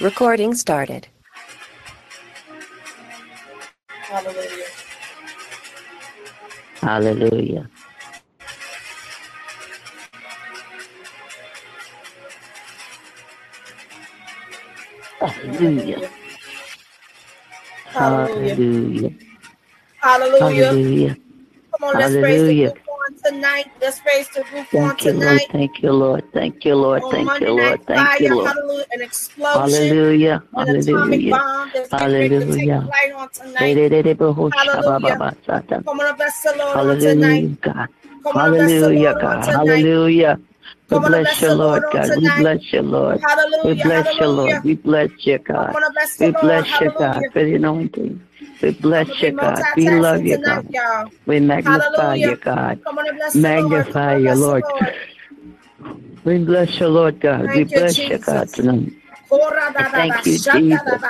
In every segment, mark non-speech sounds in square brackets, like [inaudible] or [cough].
Recording started. Hallelujah. Hallelujah. Hallelujah. Hallelujah. Hallelujah. Hallelujah. Hallelujah. Come on, let's praise the Hallelujah. group on tonight. Let's praise the group on Thank you, Lord. Thank you, Lord. Thank you, Lord. On Thank Monday you, Lord. Thank you, Lord. hallelujah, an explosion, Hallelujah. an Hallelujah. bomb that's getting ready to take Hallelujah. on tonight. Hallelujah. Hallelujah. Come on, bless the Lord on Hallelujah, tonight. God. Come on, bless the Hallelujah, God. Hallelujah. We bless bless you, Lord God. We bless you, Lord. We bless you. Lord. We bless you, God. bless We bless you, God, for the anointing. We bless you, God. We love you, God. We magnify you, God. Come on and bless the Lord. Come Magnify you, Lord. Lord. We bless you, Lord God. We bless you, God, tonight. Kora da da ba, Thank you, Jesus.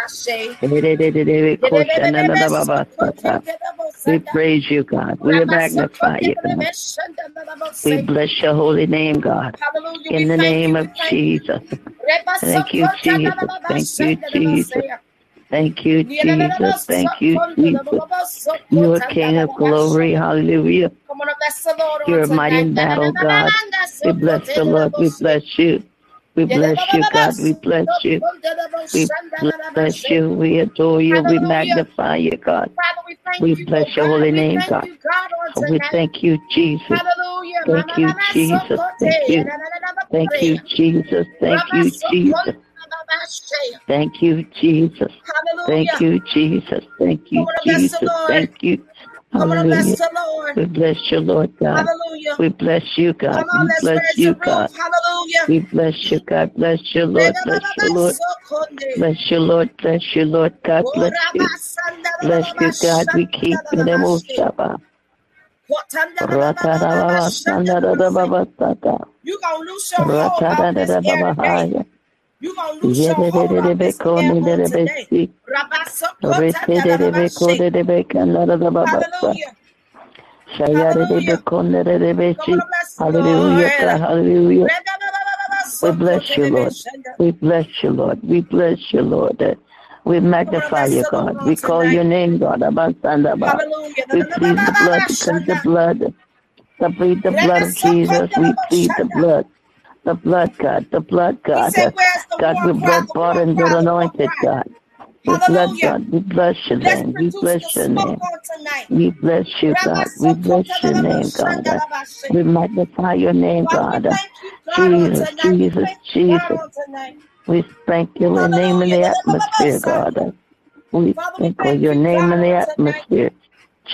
We praise you, God. We magnify you, God. We bless your holy name, God. In the name of We thank you. Jesus. Thank you, Jesus. Thank you, Jesus. Thank you, Jesus. Thank you, Jesus. You are King of glory. Hallelujah. Come on, bless the Lord on You're tonight. mighty in battle, God. We bless the Lord. We bless you. We bless you, God. We bless you. We bless you. We adore you. We magnify you, God. We thank We you, bless your holy name, God. you, God, on We thank you, Jesus. Thank you, Jesus. Thank you. Thank you, Jesus. Thank you, Jesus. Thank you, Jesus. Thank you, Jesus. Thank you, on, bless the Jesus. Thank you. Come on, bless Hallelujah. the Lord. We bless you, Lord God. Hallelujah. We bless you, God. Come on, We bless you. God. Hallelujah. We bless you, God. Bless you, Lord. Bless you, Lord. Bless you, Lord. Bless you, Lord. God Oh, bless you. Rama, sanda, na, na, Bless you, God. We keep in the na, most say. Shabbat. Kotanda, na, na, na, na, na, na, Ratarababa, shanda, na, na, say. Sandarababa, You gonna lose your hold off this air today. You gonna lose your hold off this air on today. Yerebeko, Reterebeko, Rabasokotandalabashe. Rebeka, Narababa, Hallelujah. Shayarebeko, Come Nerebechi. on, bless the Hallelujah, Hallelujah. We bless you, Lord. We bless you, Lord. We bless you, Lord. We magnify you, God. We call your name, God. Abasandaba. We plead the blood because the blood. The plead the blood of Jesus. We plead the blood. The blood, God. The blood, God. said, the God, cry? blood The bought and blood the anointed. God. We blood, God. We bless your name. We bless your name. We bless you, God. We bless your name, God. We magnify your name, God. thank you, God, on Jesus, Jesus, you, Jesus. We thank you. Your name in the atmosphere, God. We thank thank your you, name in the atmosphere.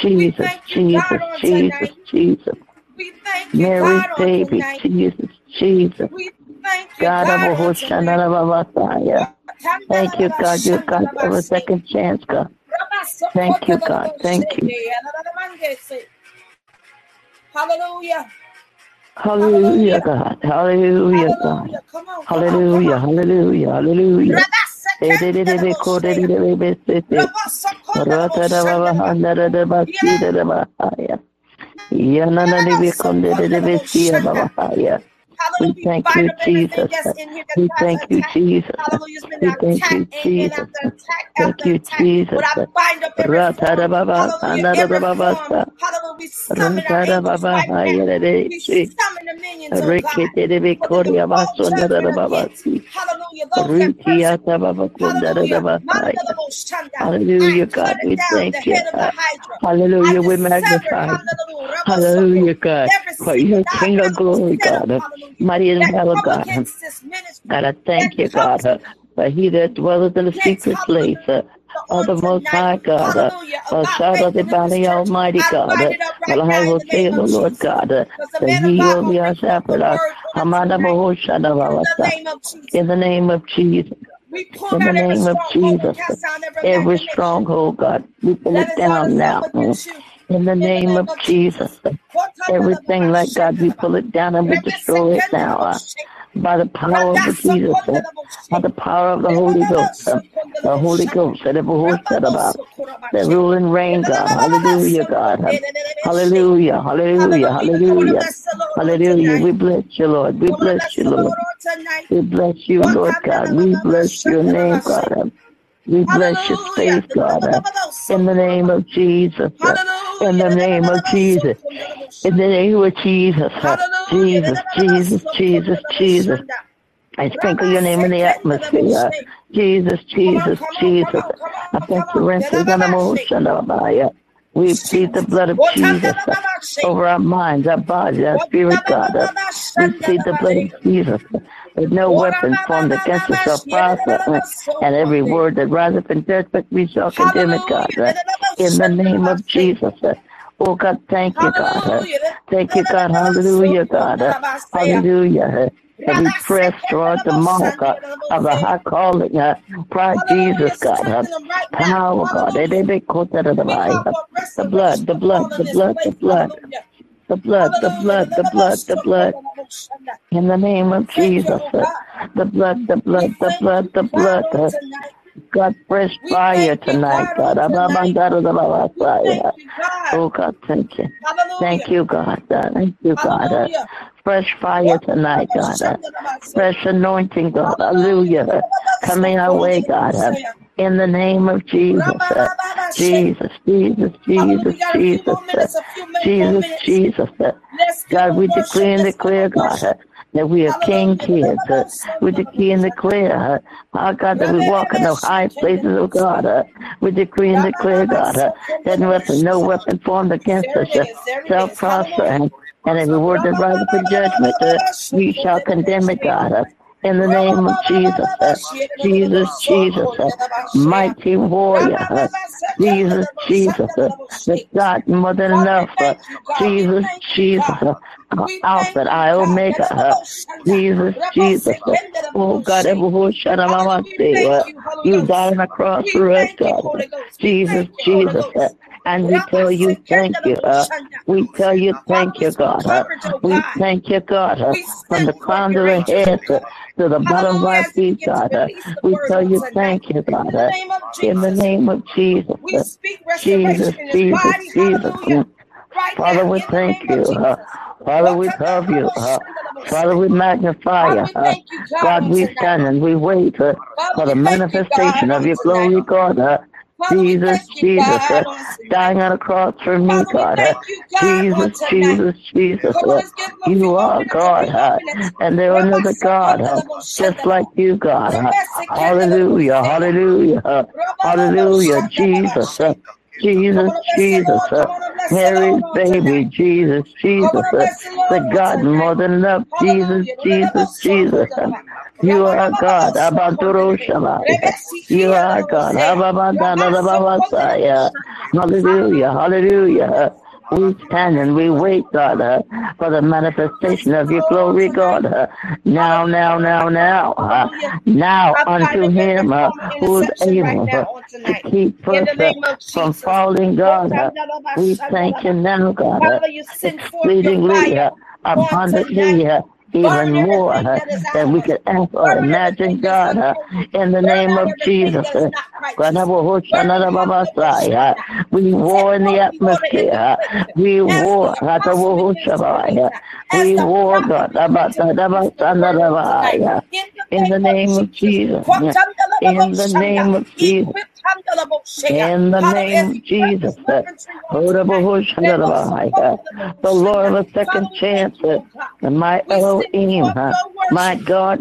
Jesus, you, Jesus, Jesus. Jesus. We thank you, Mary's baby. Jesus, Jesus. We thank you, God God, a on tonight. Thank you, God. You got a second chance, God. Thank you, God. Thank you. Hallelujah. Hallelujah, God. Hallelujah, God. Hallelujah. Come on, come on, come Hallelujah, hallelujah, hallelujah. Hallelujah. We thank you, Jesus. that's in here that We thank you. Jesus. Hallelujah. It's been We thank you, Jesus. Thank you. Jesus. But I bind up every form. Hallelujah. Every form. Hallelujah. We summon our angels right now. We summon oh the minions, oh God. For them to fall judgment against. Hallelujah. Those that persecute. Hallelujah. Mandalabo Shanda. Hallelujah, I cut God. We thank you. head of the Hydra. Hallelujah. We magnify. hallelujah, God. For your King of glory, God. hallelujah, Mighty and come God. against this ministry, God, I thank you, God. For he that dwelleth in the secret place uh, of the Most High God. Uh, hallelujah, uh, shout of the bounty. Almighty God. Uh, it up right well, I will the say of the Lord. God, uh, that he will be our bring forth the shepherd. Uh, word on Amanda tonight. Bahoshana In the name of Jesus. In the name of Jesus. In the every name of stronghold Jesus. Every stronghold, God, we pull it down now. In the name of Jesus. Everything like God, we pull it down and we destroy it now. Uh, by the power of the Jesus, by the power of the Holy Ghost, the Holy Ghost, that ever was said about the rule and reign, God. Hallelujah, God. Hallelujah, hallelujah, hallelujah, hallelujah. We bless you, Lord. We bless you, Lord. We bless you, Lord God. We bless your name, God. We bless your faith, God. In the name of Jesus. In the name of Jesus. In the name of Jesus. Jesus, Jesus, Jesus, Jesus. I sprinkle your name in the atmosphere. Jesus, Jesus, Jesus. I thank you, Rented and emotion of oh, we plead the blood of Jesus over our minds, our bodies, our spirit, God. We plead the blood of Jesus. There's no weapon formed against us shall prosper, and every word that rises in judgment we shall condemn it, God. In the name of Jesus. Oh God, thank you, God. Thank you, God. Hallelujah, God. Hallelujah. And we press toward the mark uh, of the high calling, uh, Christ Jesus, God. Uh, power, God. The blood, the blood, the blood, the blood. The blood, the blood, the blood, the blood. The blood. In the name of Jesus. The blood, the blood, the blood, the blood. God, fresh fire tonight, God. Oh, God, thank you. Thank you, God. Thank you, God. Fresh fire tonight, God. Fresh anointing, God. Hallelujah. Coming our way, God. In the name of Jesus. Jesus, Jesus, Jesus, Jesus. Jesus, Jesus. God, we decree and declare, God that we are king kids. Uh, we decree and declare, uh, our God, that we walk in the high places of God. Uh, we decree and declare, God, uh, that no weapon, no weapon formed against us uh, shall prosper. And, and every word that rises to judgment, uh, we shall condemn it, God. Uh, in the name of Jesus. Uh, Jesus, Jesus, uh, mighty warrior. Uh, Jesus, Jesus, uh, the God more than enough. Uh, Jesus, Jesus, uh, Alpha, I Omega. Jesus, Jesus. Oh God, you died on the cross for us, God. Jesus, Jesus. Uh, and we tell you thank you. Uh, we tell you thank you, God. Uh, we thank you, God, uh, from the crown of the head to, the bottom of our feet, God. Uh, we tell you thank you, God. Uh, in the name of Jesus. Uh, Jesus, Jesus, Jesus. Father, we thank you. Uh, Father, we love you. Uh, Father, we magnify you. Uh, God, we stand and we wait uh, for the manifestation of your glory, God. Uh, Jesus, Jesus, uh, dying on a cross for me, God. Uh, Jesus, Jesus, Jesus, uh, you are God, uh, and there is another God, uh, just like you, God. Uh, hallelujah, hallelujah, hallelujah, Jesus. Uh, Jesus, Jesus, uh, Mary's baby, Jesus, Jesus, uh, the God more than enough, Jesus, Jesus, Jesus. Uh, you are God, Abaduro You are God, Hallelujah, hallelujah. We stand and we wait, God, uh, for the manifestation of your glory, God. Uh, now, now, now, now. Uh, now unto him uh, who is able uh, to keep us uh, from falling, God. Uh, we thank you now, God. Uh, exceedingly uh, abundantly. Uh, even more than we could ask or imagine, God, in the name of Jesus. We war in the atmosphere. We war. We war, God. In the name of Jesus. In the name of Jesus. In the name of Jesus, the Lord of a second chance, my Elohim, my God,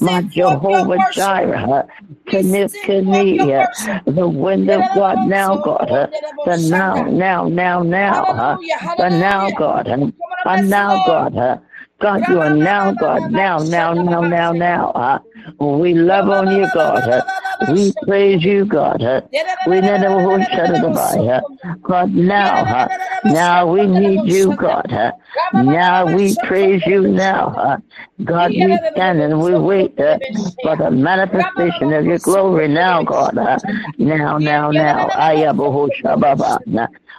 my Jehovah Jireh, Kniskani, the wind of God now, God, the now, now, now, now, the now, God, and now, God. God, you are now, God, now, now, now, now, now. Uh, we love on you, God. Uh, we praise you, God. Uh, we never will shut it by. Uh, God, now, uh, Now we need you, God. Now we praise you now. God, we stand and we wait for the manifestation of your glory now, God. Now, now, now. Ayaboho Shababa.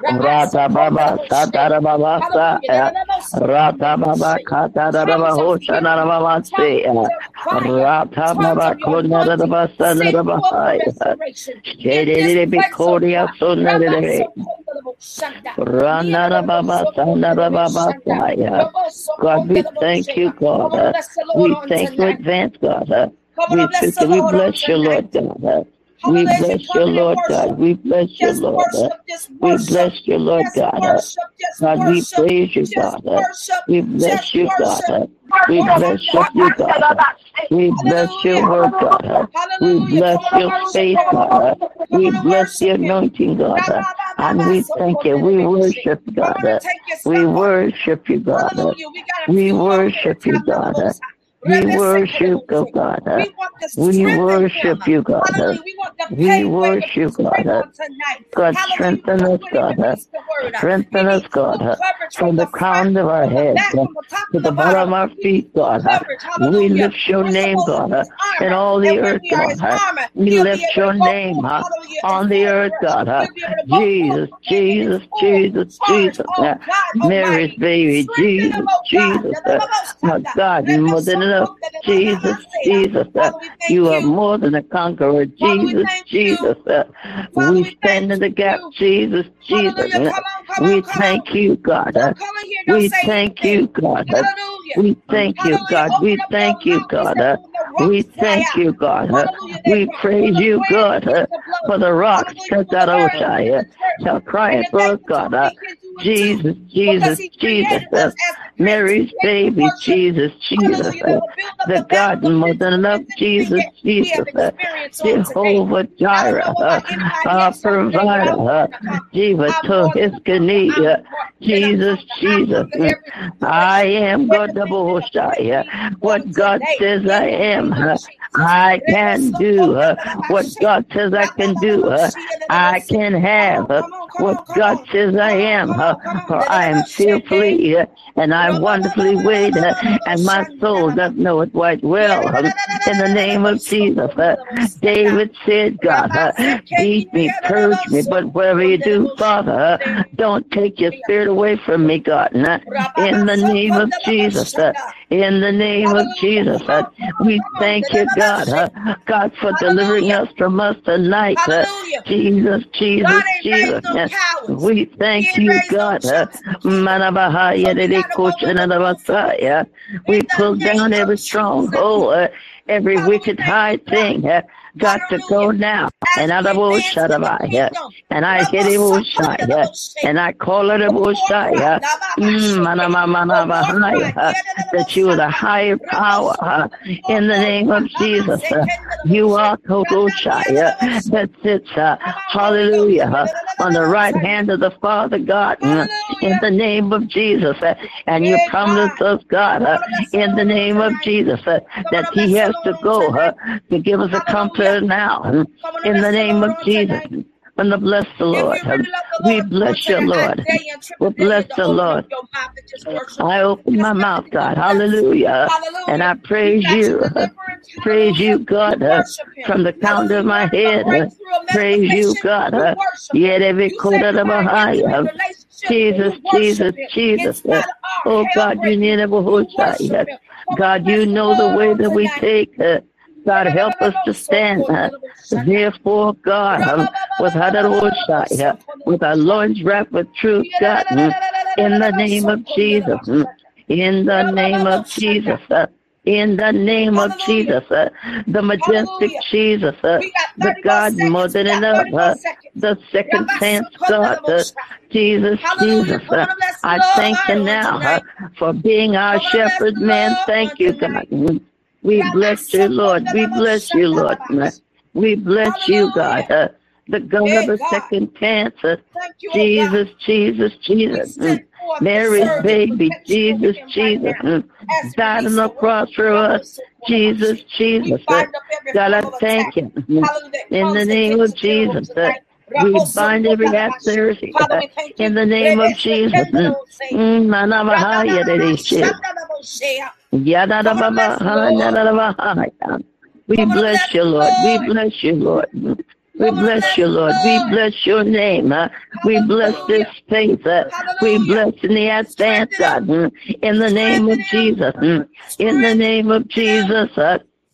Rata Baba Satara Baba eh. Rata Baba Katara Baba Hoshana Baba eh. Rata Baba Kona Baba Sana Baba eh. Shede Bikoria Sona Rana Baba Sana Baba Saya God we thank you God. We thank you advance God. We, we bless you Lord God we bless you, Lord God. We bless you, Lord. God. We bless you, Lord God. God, we praise you, God. We bless you, God. We bless you, God. We bless your word, God. We bless your faith, God. We bless the anointing, God. And we thank you. We worship God. We worship you, God. We worship you, God. We worship you, God. We worship you, God. We worship God. God, strengthen us, God. Strengthen us, God. From the crown of our head to the bottom of our feet, God. We lift your name, God, in all the earth, God. We lift your name on the earth, God. Jesus, Jesus, Jesus, Jesus. Mary's baby, Jesus, Jesus. God, more enough. Jesus, Jesus. Uh, you are more than a conqueror. Jesus, Jesus. Uh, we stand in the gap. Jesus, Jesus. Uh, we thank you, God. We thank you, God. We thank you, God. We thank you, God. We thank you, God. We praise you, God, for the rocks shall cry for us, God. Jesus, Jesus, Jesus, Mary's baby, Jesus, Jesus, the God mother of Jesus, Jesus, Jehovah Jireh, our provider, Jiva to his Jesus, Jesus, I am God the Boshai, what God says I am, I can do what God says I can do, I can have what God says I am, for I am fearfully uh, and I wonderfully weighed, uh, and my soul does know it quite well. In the name of Jesus, uh, David said, God, beat me, purge me, but whatever you do, Father, don't take your spirit away from me, God. In the name of Jesus, in the name of Jesus, uh, we thank you, God, uh, God, for delivering us from us tonight. Uh, Jesus, Jesus, Jesus. We thank you, God. We pull down every stronghold, every wicked high thing got to go now. And I will shut up. And I hit it will shut And I call it a will shut that you are the higher power in the name of Jesus. You are total Shaya that sits, hallelujah, on the right hand of the Father God in the name of Jesus. And you promised us, God, in the name of Jesus, that He has to go to give us a comfort now in the name of Jesus. And bless the Lord. We bless your Lord. We bless the Lord. I open my mouth, God. Hallelujah. And I [laughs] praise you. Praise you, God, from the crown of my head. Praise you, God. Yet every quarter of my high. Jesus, Jesus, Jesus. Oh, God, you need a God, you know the way that we take. Uh, God, help us to stand. Therefore, God, um, with with our loins wrapped with truth, God, um, in the name of Jesus, um, in the name of Jesus. Uh, in the name of Jesus, uh, the majestic Jesus, uh, the God more than enough, uh, the second chance God, uh, Jesus, Jesus. Uh, I thank you now uh, for being our shepherd, man. Thank you, God. We bless you, Lord. We bless you, Lord. We bless you, God. Uh, the God of the second chance. Uh, Jesus, Jesus, Jesus. Mm. Mary's baby, Jesus, Jesus. Mm. Died on the cross for us. Jesus, Jesus. Uh, God, I thank you. Mm. In the name of Jesus. Uh, We bind every adversary in the name of Jesus. We bless you, Lord. We bless you, Lord. We bless you, Lord. We bless your name. Uh, we bless this space. Uh, we bless in the advance, God. Mm, in the name of Jesus. In the name of Jesus.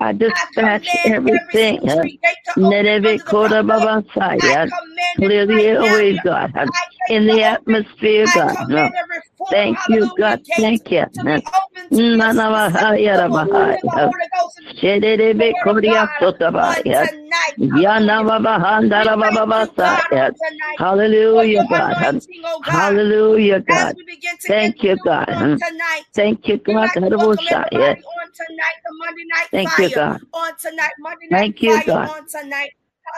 I dispatch everything. Koda Babasaya. Clear the airways, God. In the atmosphere, God. Thank you, God. Thank you. Nanavahaya Rabahaya. Shedebe Kodia Sotabaya. Yanavahanda Babasaya. Hallelujah, God. Hallelujah, God. Thank you, God. Thank you, God. Thank you, God. On tonight, Monday night Thank you, God. on tonight.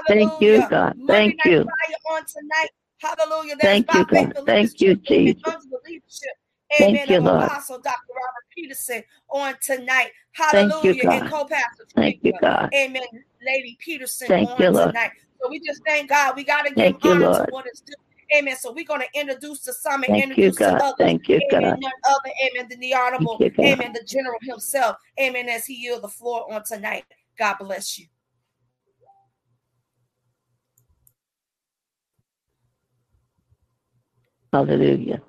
Hallelujah. Thank you, God. Thank Monday you. on tonight. Hallelujah. That's Thank you, God. Thank you, Jesus. Amen. Thank you, Lord. Apostle Dr. Robert Peterson on tonight. Hallelujah. Thank you, God. And co-pastor. Thank you, God. Amen. Lady Peterson thank on you, Lord. tonight. So we just thank God. We got to give thank honor you, Lord. to what is due. Amen. So we're going to introduce the some and Thank introduce you, to others. Thank you, amen. God. None other, amen, than the honorable, you, amen, the general himself. Amen. As he yield the floor on tonight. God bless you. Hallelujah.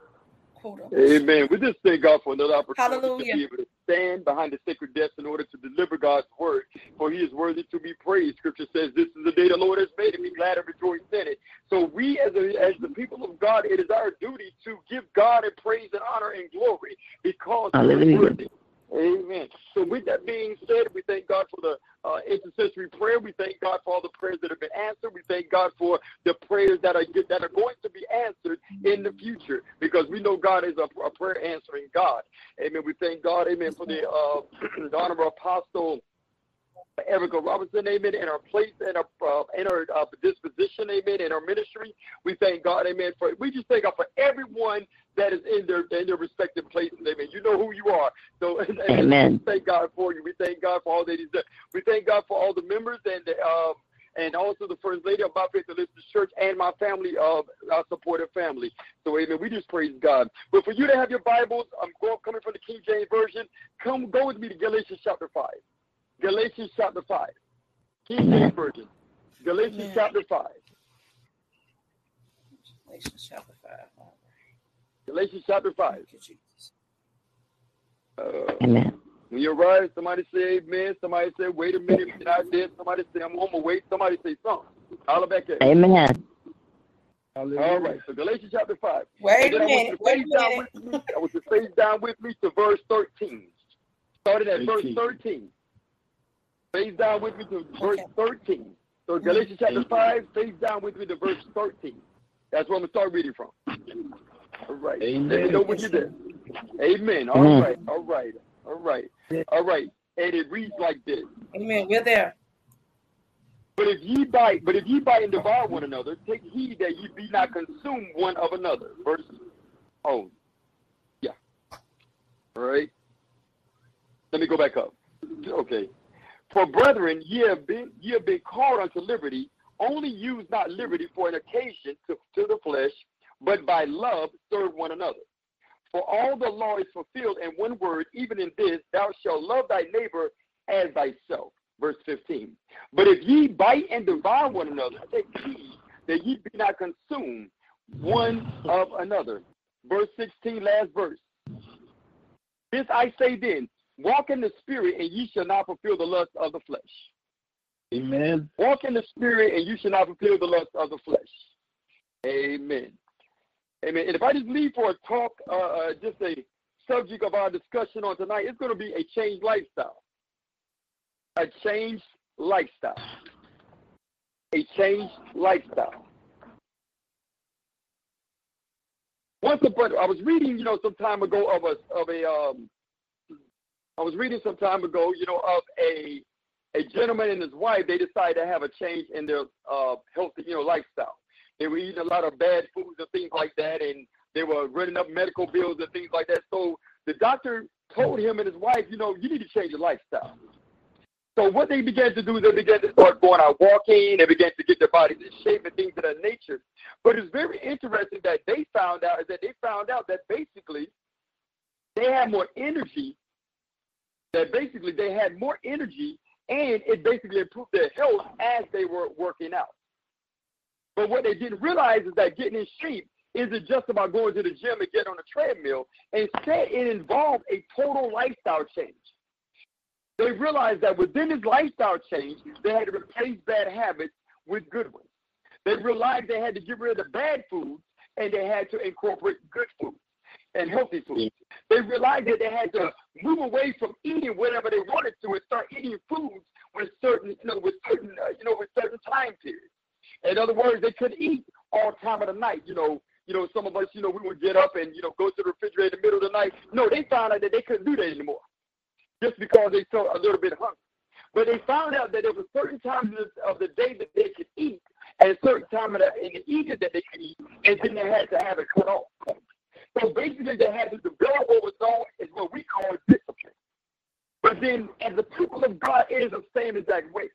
Amen. We just thank God for another opportunity Hallelujah. to be able to stand behind the sacred desk in order to deliver God's word. For he is worthy to be praised. Scripture says, This is the day the Lord has made, and be glad and rejoice in it. So we as a, as the people of God, it is our duty to give God a praise and honor and glory because Hallelujah. Amen. So with that being said, we thank God for the uh, intercessory prayer. We thank God for all the prayers that have been answered. We thank God for the prayers that are that are going to be answered in the future because we know God is a, a prayer answering God. Amen. We thank God. Amen. For the, uh, [clears throat] the honorable apostle. Erica Robinson, amen, in our place, in our, uh, in our uh, disposition, amen, in our ministry. We thank God, amen, for, we just thank God for everyone that is in their in their respective places. Amen. You know who you are. So [laughs] amen. We thank God for you. We thank God for all that He's done. We thank God for all the members and the, um, and also the first lady of my faith the church and my family of uh, our supportive family. So amen. We just praise God. But for you to have your Bibles, I'm going coming from the King James version. Come go with me to Galatians chapter five. Galatians chapter five. King James version. Galatians amen. chapter five. Galatians chapter five. Galatians chapter 5. Uh, amen. When you arrive, somebody say amen. Somebody say, wait a minute, you're not dead. Somebody say, I'm home wait. Somebody say something. Holler back at Amen. All right, so Galatians chapter 5. Wait a minute. Wait a minute. I want to face down with me to verse 13. Started at 18. verse 13. Face down with me to verse okay. 13. So Galatians chapter 5, face down with me to verse 13. That's where I'm going to start reading from. All right. Amen. Let me know what you did. Amen. All Amen. right. All right. All right. All right. And it reads like this. Amen. We're there. But if ye bite, but if ye bite and devour one another, take heed that ye be not consumed one of another. Verse. Oh, yeah. All right. Let me go back up. Okay. For brethren, ye have been ye have been called unto liberty. Only use not liberty for an occasion to, to the flesh, but by love serve one another. For all the law is fulfilled in one word, even in this, thou shalt love thy neighbor as thyself. Verse 15. But if ye bite and devour one another, take heed that ye be not consumed one of another. Verse 16, last verse. This I say then, walk in the spirit, and ye shall not fulfill the lust of the flesh. Amen. Walk in the spirit, and you shall not fulfill the lust of the flesh. Amen. Amen. And if I just leave for a talk, uh, uh, just a subject of our discussion on tonight, it's going to be a changed lifestyle. A changed lifestyle. A changed lifestyle. Once upon, I was reading, you know, some time ago of a of a um, I was reading some time ago, you know, of a a gentleman and his wife, they decided to have a change in their uh, healthy, you know, lifestyle. They were eating a lot of bad foods and things like that, and they were running up medical bills and things like that. So the doctor told him and his wife, you know, you need to change your lifestyle. So what they began to do is they began to start going out walking. They began to get their bodies in shape and things of that nature. But it's very interesting that they found out is that they found out that basically they had more energy. That basically they had more energy, and it basically improved their health as they were working out. But what they didn't realize is that getting in shape isn't just about going to the gym and getting on a treadmill. Instead, it involved a total lifestyle change. They realized that within this lifestyle change, they had to replace bad habits with good ones. They realized they had to get rid of the bad foods and they had to incorporate good foods and healthy foods. They realized that they had to move away from eating whatever they wanted to and start eating foods with certain, you know, with certain, uh, you know, with certain time periods. In other words, they couldn't eat all time of the night. You know, you know, some of us, you know, we would get up and you know go to the refrigerator in the middle of the night. No, they found out that they couldn't do that anymore, just because they felt a little bit hungry. But they found out that there were certain times of the day that they could eat, and certain time of the, in the evening that they could eat, and then they had to have it cut off. So basically, they had to develop what was known as what we call discipline. But then, as the people of God, it is the same exact way.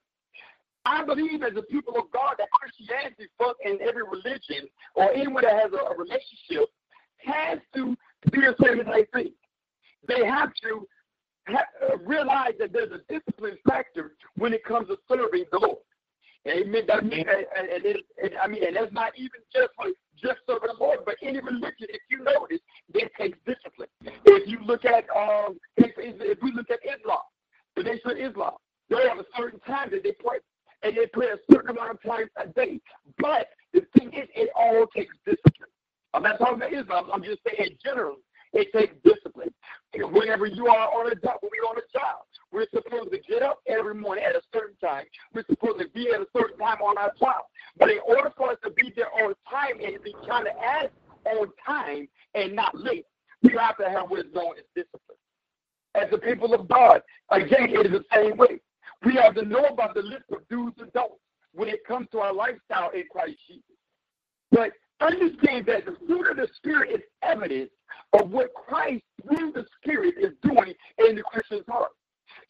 I believe as a people of God that Christianity, fuck in every religion or anyone that has a, a relationship, has to be the same as I think. They have to ha- uh, realize that there's a discipline factor when it comes to serving the Lord. Amen. That means, and, and, it, and I mean, and that's not even just for just serving the Lord, but any religion, if you notice, it takes discipline. If you look at, um, if, if we look at Islam, the nation of Islam, they have a certain time that they pray and they pray a certain amount of time a day. But the thing is, it all takes discipline. I'm not talking about Islam. I'm just saying generally, it takes discipline. Whenever you are on a job, when we're on a job, we're supposed to get up every morning at a certain time. We're supposed to be at a certain time on our job. But in order for us to be there on time and be trying to act on time and not late, we have to have what is known as discipline. As the people of God, again, it is the same way. We have to know about the list of do's and don'ts when it comes to our lifestyle in Christ Jesus. But understand that the fruit of the Spirit is evidence of what Christ through the Spirit is doing in the Christian's heart.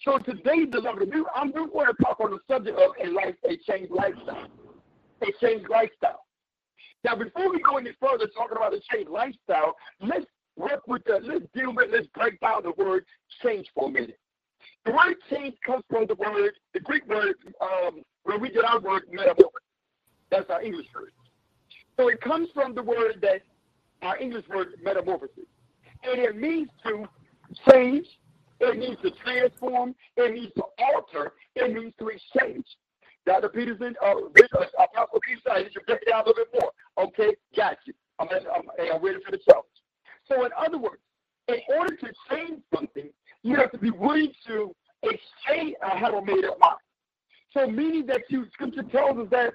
So today, beloved, I'm going to talk on the subject of a life, a changed lifestyle. A changed lifestyle. Now, before we go any further talking about a changed lifestyle, let's work with the, let's deal with, let's break down the word change for a minute. The word change comes from the word, the Greek word, um, where we get our word metamorphosis. That's our English word. So it comes from the word that, our English word metamorphosis. It means to change, it means to transform, it means to alter, it means to exchange. Dr. Peterson, uh, Apostle Peterson, I need you to break it down a little bit more. Okay, got you. I'm, I'm, I'm ready for the challenge. So, in other words, in order to change something, you have to be willing to exchange a have made up mind. So meaning that you scripture tells us that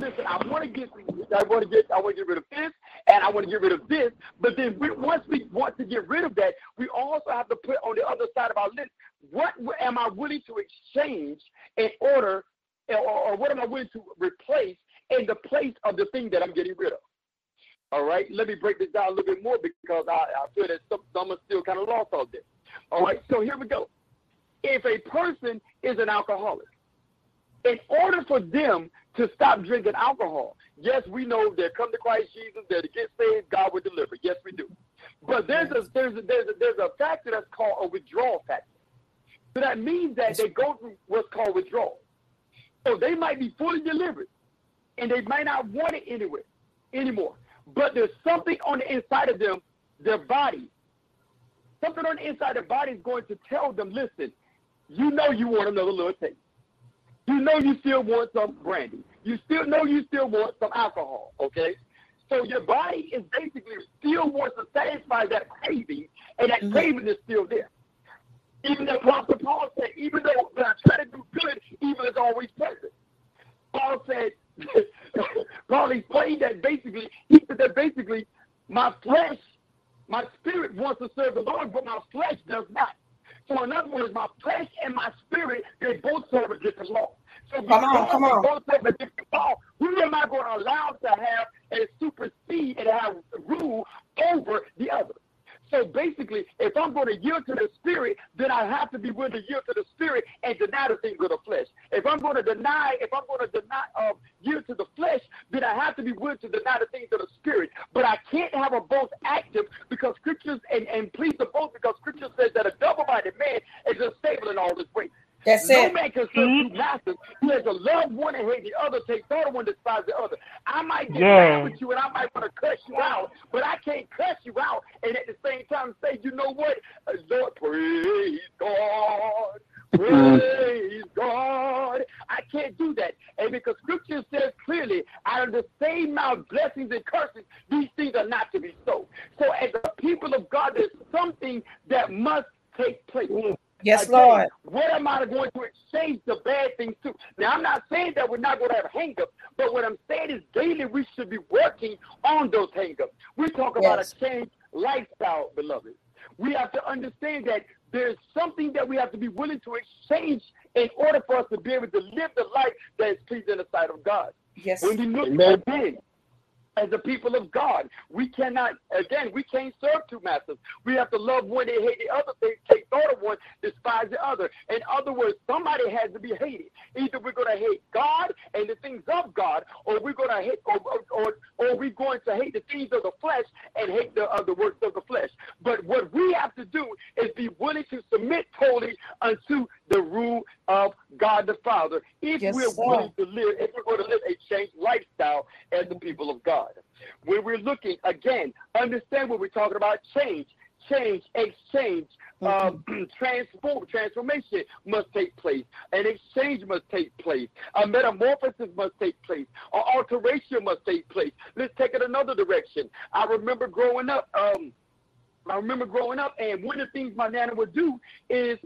say, listen, I want to get, I want to get, I want to get rid of this, and I want to get rid of this. But then we, once we want to get rid of that, we also have to put on the other side of our list, what am I willing to exchange in order, or, or what am I willing to replace in the place of the thing that I'm getting rid of? All right, let me break this down a little bit more because I, I feel that some, some are still kind of lost on this. All right, so here we go if a person is an alcoholic, in order for them to stop drinking alcohol, yes, we know they come to Christ Jesus, they get saved, God will deliver. Yes, we do. But there's a there's a, there's a, there's a factor that's called a withdrawal factor. So that means that they go through what's called withdrawal. So they might be fully delivered, and they might not want it anywhere anymore. But there's something on the inside of them, their body, something on the inside of their body is going to tell them, listen, you know you want another little taste. You know you still want some brandy. You still know you still want some alcohol, okay? So your body is basically still wants to satisfy that craving, and that mm-hmm. craving is still there. Even the Apostle Paul said, even though I try to do good, evil is always present. Paul said, [laughs] Paul explained that basically, he said that basically, my flesh, my spirit wants to serve the Lord, but my flesh does not. So in other words, my flesh and my spirit, they both serve a different law. So come on, come on. both serve a different law, who am I going to allow to have and supersede and have rule over the other? So basically, if I'm going to yield to the spirit, then I have to be willing to yield to the spirit and deny the things of the flesh. If I'm going to deny, if I'm going to deny uh, yield to the flesh, then I have to be willing to deny the things of the spirit. But I can't have a both active because scriptures and, and please the both because scripture says that a double-minded man is unstable in all his ways. That's no it. man can serve mm-hmm. two masters. He has to love one and hate the other, take the other one, despise the other. I might get yeah. mad with you and I might want to cuss you out, but I can't cuss you out and at the same time say, you know what? Lord, praise God. Praise God. I can't do that. And because scripture says clearly, out of the same mouth, blessings and curses, these things are not to be so. So as a people of God, there's something that must take place. Yes, Again, Lord. What am I going to exchange the bad things to? Now, I'm not saying that we're not going to have hangups, but what I'm saying is daily we should be working on those hangups. We talk about yes. a changed lifestyle, beloved. We have to understand that there's something that we have to be willing to exchange in order for us to be able to live the life that is pleasing in the sight of God. Yes. When we look Amen. again, as the people of God. We cannot, again, we can't serve two masters. We have to love one and hate the other, They take thought of one, despise the other. In other words, somebody has to be hated. Either we're going to hate God and the things of God, or we're going to hate, or, or, or we're going to hate the things of the flesh and hate the, uh, the works of the flesh. But what we have to do is be willing to submit totally unto the rule of God the Father if yes, we're willing to live, if we're going to live a changed lifestyle as the people of God. When we're looking, again, understand what we're talking about change. Change, exchange, um, mm-hmm. [clears throat] transform, transformation must take place. An exchange must take place. A metamorphosis must take place. An alteration must take place. Let's take it another direction. I remember growing up, um, I remember growing up, and one of the things my nana would do is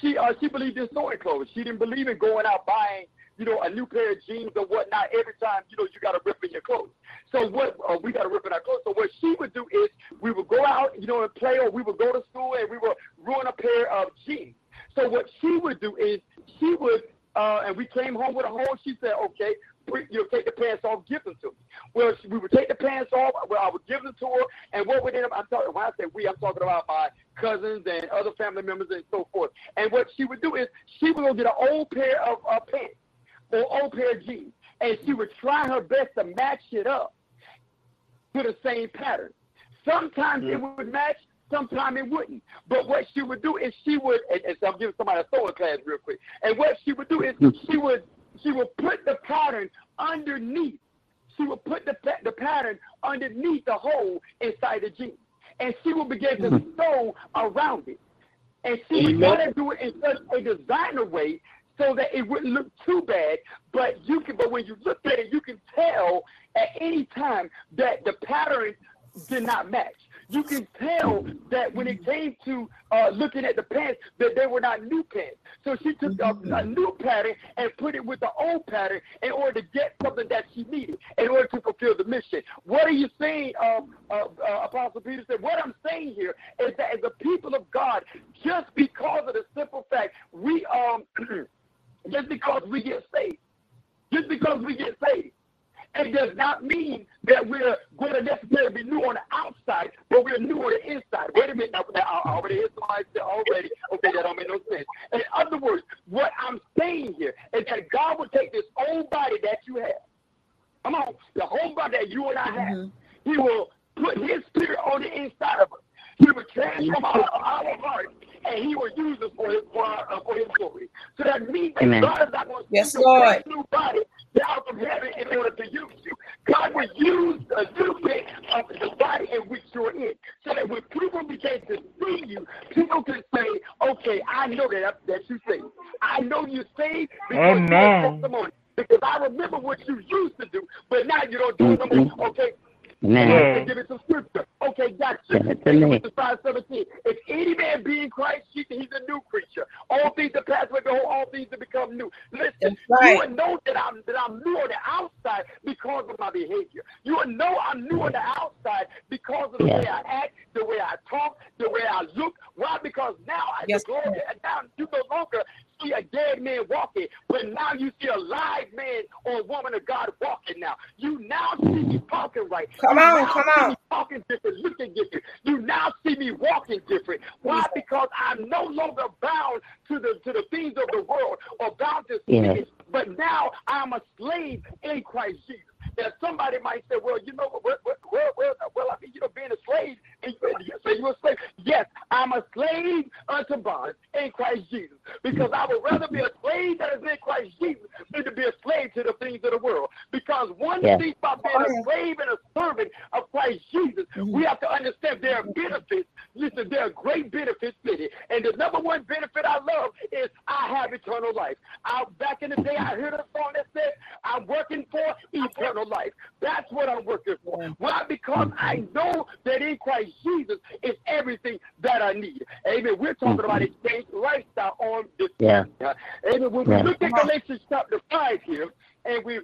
she uh, she believed in sewing clothes. She didn't believe in going out buying, you know, a new pair of jeans or whatnot every time, you know, you got to rip in your clothes. So what uh, we got to rip in our clothes. So what she would do is we would go out, you know, and play, or we would go to school and we would ruin a pair of jeans. So what she would do is she would, uh, and we came home with a hole. She said, okay, you know, take the pants off, give them to me. Well, we would take the pants off. Well, I would give them to her, and what would end up? I'm talking. When I say we, I'm talking about my cousins and other family members and so forth. And what she would do is she would go get an old pair of uh, pants or old pair of jeans, and she would try her best to match it up to the same pattern. Sometimes mm-hmm. it would match, sometimes it wouldn't. But what she would do is she would, and, and so I'm giving somebody a sewing class real quick. And what she would do is she would she would put the pattern underneath. She would put the the pattern underneath the hole inside the jeans, and she would begin to mm-hmm. sew around it. And she would try to do it in such a designer way so that it wouldn't look too bad. But you can, but when you look at it, you can tell at any time that the pattern did not match you can tell that when it came to uh, looking at the pants, that they were not new pants. So she took a, a, mm-hmm. new pattern and put it with the old pattern in order to get something that she needed in order to fulfill the mission. What are you saying, um, uh, uh, Apostle Peterson? What I'm saying here is that as a people of God, just because of the simple fact we um, [clears throat] just because we get saved, just because we get saved, it does not mean that we're going to necessarily be new on the outside, but we're new on the inside. Wait a minute. Now, I already heard somebody say already. Okay, that don't make no sense. In other words, what I'm saying here is that God will take this old body that you have. Come on, the whole body that you and I have. Mm-hmm. He will put His spirit on the inside of us. He will transform our, our heart and he will use us for his, for, uh, for his glory. So that means that Amen. God is not going to yes, Lord. new body down from heaven in order to use you. God will use a new bit of the body in which you're in. So that when people begin to see you, people can say, okay, I know that, that you saved. I know you saved because Amen. you testimony. Because I remember what you used to do, but now you don't do it no more. Okay, Man. Give it some scripture. Okay, got you. Galatians 5 17. If any man be in Christ he's a new creature. All things are passed away, behold, all things have become new. Listen, right. you will know that I'm that I'm new on the outside because of my behavior. You will know I'm new on the outside because of the yeah. way I act, the way I talk, the way I look. Why? Because now I yes. glory, and now you no longer see a dead man walking, but now you see a live man or woman of God walking now. You now see me talking right. Come you on, come on. talking different, looking different. You now see me walking different. Why? Because I'm no longer bound to the to the things of the world or bound to sin, but now I'm a slave in Christ Jesus. That somebody might say, well, you know, well, well, well, well I mean, you know, being a slave, and you say you're a slave. Yes, I'm a slave unto bond in Christ Jesus. Because I would rather be a slave that is in Christ Jesus than to be a slave to the things of the world. Because one yeah. thing about being a slave and a servant of Christ Jesus, mm-hmm. we have to understand there are benefits. Listen, there are great benefits in it. And the number one benefit I love is I have eternal life. I, back in the day, I heard a song that said, I'm working for eternal life. That's what I'm working for. Why? Because I know that in Christ Jesus is everything that I need. Amen. We're talking about mm-hmm. exchange lifestyle on this. Yeah. Amen. When we look at Galatians chapter 5 here, and we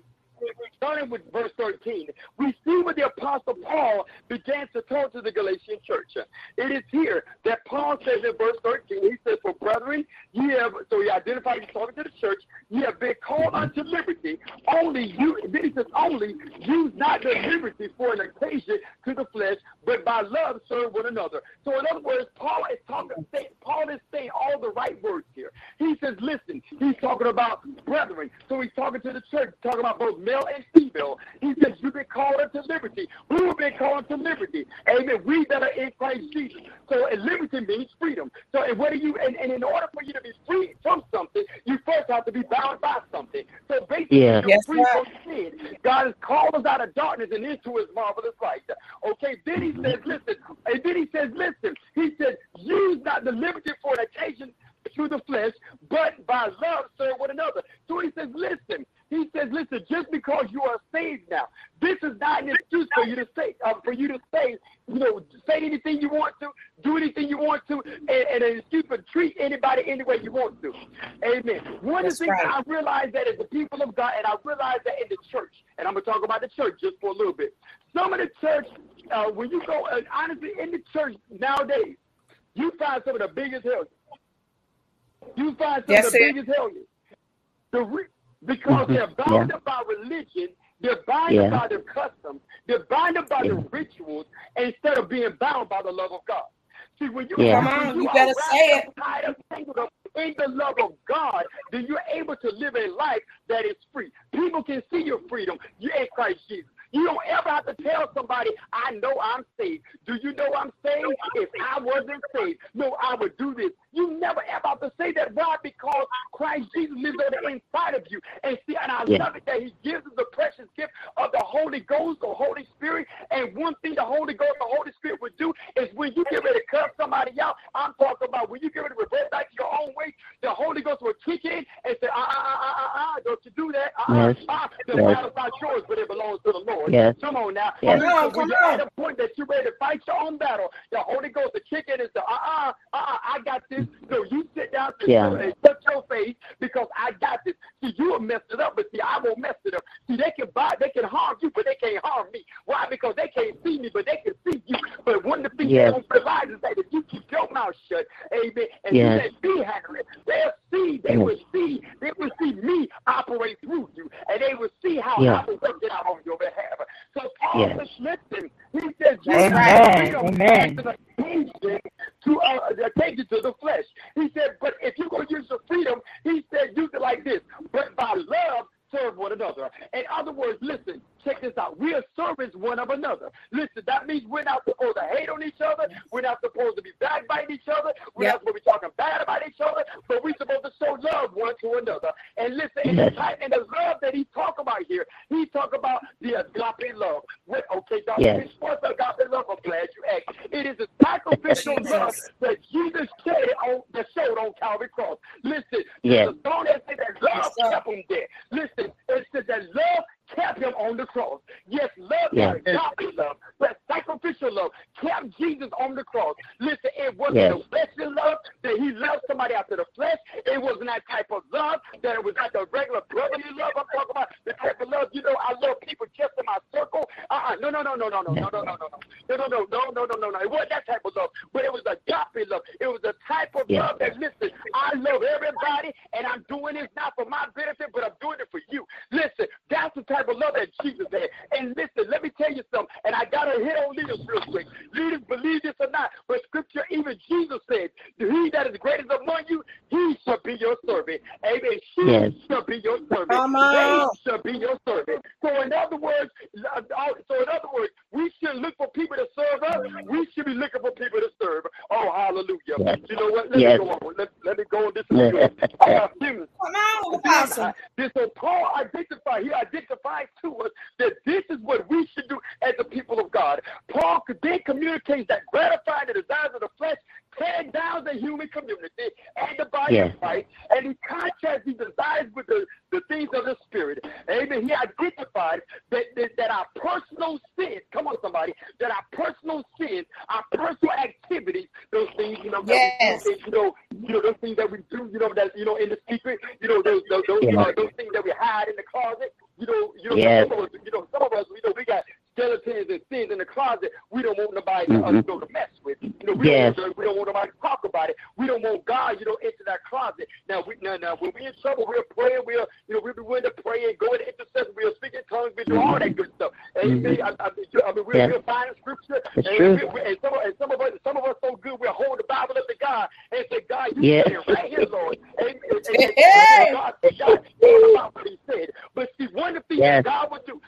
starting with verse 13, we see what the Apostle Paul began to talk to the Galatian church. It is here that Paul says in verse 13, he says, For brethren, ye have, so he identifies he's talking to the church, ye have been called unto liberty, only you, then he says, only use not the liberty for an occasion to the flesh, but by love serve one another. So in other words, Paul is talking, Paul is saying all the right words here. He says, listen, he's talking about brethren. So he's talking to the church, talking about both male and female. He says, You've been called into liberty. We have been called to liberty. Amen. We that are in Christ Jesus. So and liberty means freedom. So and what do you and, and in order for you to be free from something, you first have to be bound by something. So basically yeah. you're yes, free from sin. God has called us out of darkness and into his marvelous light. Okay, then he says, mm-hmm. listen, and then he says, listen, he said, use not the liberty for an occasion through the flesh, but by love serve one another. So he says, listen, he says, listen, just because you are saved now, this is not an excuse for you to say, uh, for you to say, you know, say anything you want to, do anything you want to, and, and an excuse for treat anybody any way you want to. Amen. One That's of the things right. I realize that as the people of God, and I realize that in the church, and I'm going to talk about the church just for a little bit. Some of the church, uh, when you go, uh, honestly, in the church nowadays, you find some of the biggest hellions. You find some yes, of the biggest hellions. The re- because mm-hmm. they're bound yeah. by religion, they're bound yeah. by their customs, they're bound by yeah. the rituals instead of being bound by the love of God. See, when you, yeah. come on, you, you better say it. In the love of God, then you're able to live a life that is free. People can see your freedom. You're in Christ Jesus. You don't ever have to tell somebody, I know I'm saved. Do you know I'm saved? If I wasn't saved, no, I would do this. You never ever have to say that. Why? Because Christ Jesus lives on the inside of you. And see, and I yeah. love it that He gives us the precious gift of the Holy Ghost, the Holy Spirit. And one thing the Holy Ghost, the Holy Spirit would do is when you get ready to cut somebody out, I'm talking about when you get ready to revert back to your own way, the Holy Ghost will kick in and say, ah, ah, ah, ah, ah, ah don't you do that. Ah, yes. ah, the yes. battle's not yours, but it belongs to the Lord. Lord. Yes. Come on now. Yes. Come on, when you're at a point that you're ready to fight your own battle, the Holy Ghost the chicken in and say, uh-uh, uh-uh, I got this. So you sit down yeah. and touch your face because I got this. See, you will mess it up, but see, I won't mess it up. See, they can buy, they can harm you, but they can't harm me. Why? Because they can't see me, but they can see you. But one of the things yes. they don't realize is that if you keep your mouth shut, amen, and yes. you let me handle it, they'll see, they will see, they will see me operate through you, and they will see how yeah. I will work it out on your behalf. So Paul yes. is listening. He says, Amen. Amen. To uh, take it to the flesh. He said, but if you're going to use your freedom, he said, use it like this. But by love, serve one another. In other words, listen, check this out. We are servants one of another. Listen, that means we're not supposed to hate on each other. We're not supposed to be backbiting each other. We're yep. not supposed to be talking bad about each other, but we're supposed to show love one to another. And listen, and the, in the love that he talk about here, he talk about the agape love. Okay, Dr. Yes. What's agape love? I'm glad you asked. It is a sacrificial love that Jesus said on, that showed on Calvary Cross. Listen, yes. the song that said that love yes, kept him there. Listen, it said that love kept him on the cross. Yes, love, yeah. agape love, love kept Jesus on the cross. Listen, it wasn't yes. a fleshly love that he loved somebody after the flesh. It wasn't that type of love that it was like the regular brotherly love. I'm talking about type of love, you know, I love people just in my circle. Uh-uh. No, no, no, no, no, no, no, no, no, no, no, no, no, no, no, no, no, no. It wasn't that type of love, but it was a agape love. It was a type of love that, listen, I love everybody, and I'm doing this not for my benefit, but I'm doing it for you. Listen, type of love that Jesus had. And listen, let me tell you something, and I got to hit on leaders real quick. Leaders, believe this or not, but Scripture, even Jesus said, He that is greatest among you, he shall be your servant. Amen. She yes. shall be your servant. Come on. They shall be your servant. So in other words, uh, so in other words, we should look for people to serve us. We should be looking for people to serve. Oh, hallelujah. Yes. You know what? Let yes. me go on. Let, let me go on this. Come on, Apostle. This so Paul identified, he identified to us that this is what we should do as the people of God. Paul then communicates that gratifying the desires of the flesh tear down the human community and the body yes. of Christ, and he contrasts these desires with the, the things of the Spirit. Amen. He identified that, that, that our personal sins, come on, somebody, that our personal sins, our personal activities, those things, you know, yes. we, you know, you know, those things that we do, you know, that you know, in the secret, you know, those those those, yes. uh, those things that we hide in the closet, you know, you know, yes. some of us, you know, some of us, you know, we got skeletons and things in the closet we don't want nobody uh, mm-hmm. uh, you know, to mess with. You know, we, yes. don't want, we don't want nobody to talk about it. We don't want God, you know, into that closet. Now, we, now, now when we're in trouble, we're praying, we're, you know, we'll be willing to pray and go into intercession, we'll speak in tongues, we do all that good stuff. And mm-hmm. I, I, I mean, we're, yes. we're finding scripture, and, we, we, and, some, and some of us, some of us so good, we'll hold the Bible up to God and say, God, you yes. said it right here, Lord. And, and, and, and, and God, God, God about what He said. But see, one of the things yes. God would do, God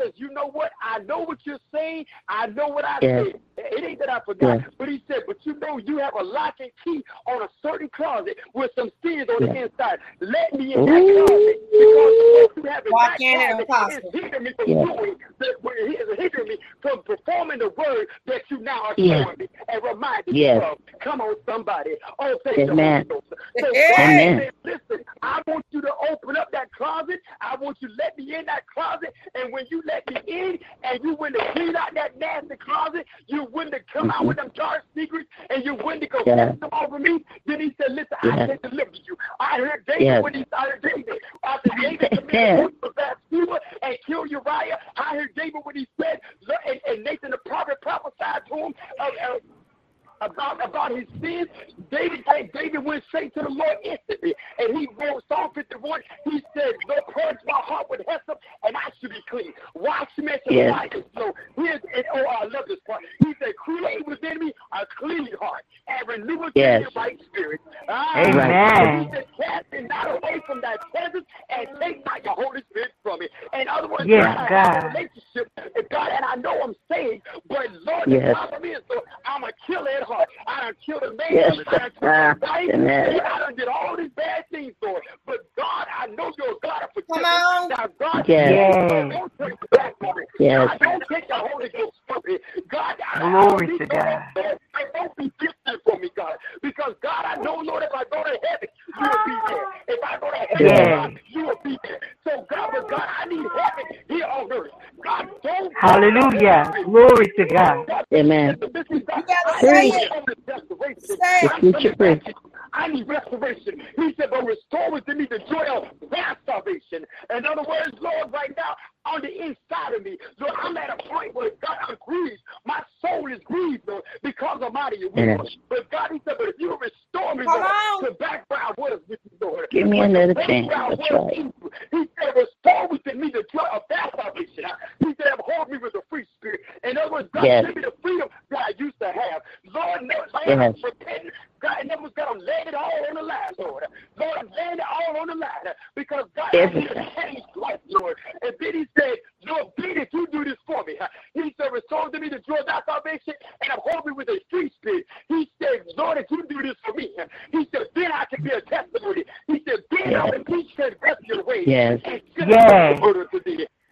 says, you know what? I know what you're saying. I know what I yes. said. It ain't that I forgot. Yes. But he said, but you know you have a lock and key on a certain closet with some sins on yes. the inside. Let me in Ooh. that closet because what you have in Walk that closet is hindering me from yes. doing, is hindering me from performing the word that you now are yes. showing me and reminding yes. me of. Come on, somebody. Oh, thank Amen. you. So Amen. Said, listen, I want you to open up that closet. I want you to let me in that closet. And when you let me in and you went to clean out that nasty closet, you wouldn't have come out with them mm-hmm. dark secrets and you wouldn't go yeah. them over me. Then he said, Listen. I can deliver you. I heard David yes. when he started David. After David [laughs] committed Bathsheba and killed Uriah, I heard David when he said, and, and Nathan the prophet prophesied to him. About about his sins, David David went straight to the Lord instantly. And he wrote Psalm 51. He said, Lord, purge my heart with hyssop, and I should be clean. Wash me as yes. white So here's and oh I love this part. He said, Create within me a clean heart and renew within yes. right spirit. Ah, Amen. He said, Cast me not away from thy presence and take not your Holy Spirit from me. In other words, yes, God, God. I have a relationship with God, and I know I'm saved, but Lord, yes. the problem is, so I'm a killer at heart. I done killed a man. Yes. I done killed a wife. [laughs] I done did all these bad things for it. But God, I know you're a God of forgiveness. Now, God, yes. don't take it back from me. Yes. God, don't take the Holy Ghost from me. God, Glory I, to God. Don't be distant from me, God. Because, God, I know, Lord, if I go to heaven, you will be there. If I go to heaven, yes. God, you will be there. So, God, but God, I need heaven here on earth. God, don't. Hallelujah. Glory to God. Amen. You got say it. The future prayer. I need restoration. He said, but restore within me the joy of that salvation. In other words, Lord, right now, on the inside of me, Lord, I'm at a point where God, I'm grieved. My soul is grieved, Lord, because I'm out of your will. But God, he said, but if you restore me, Lord, to background what is with you, Lord. Give me another chance. That's right. He said, restore within me the joy of that salvation. He said, hold me with a free spirit. In other words, God, yes. give me the freedom that I used to have. Lord, no, yes. repent God, and then was God, I'm laying it all on the line, Lord. Lord, I'm laying it all on the line because God, I need to change life, Lord. And then he said, Lord, Peter, you do this for me. He said, restore to me the joy of thy salvation, and uphold me with a free spirit. He said, Lord, if you do this for me, he said, then I can be a testimony. He said, then yes. I will teach the rest of your ways. Yes. Yes.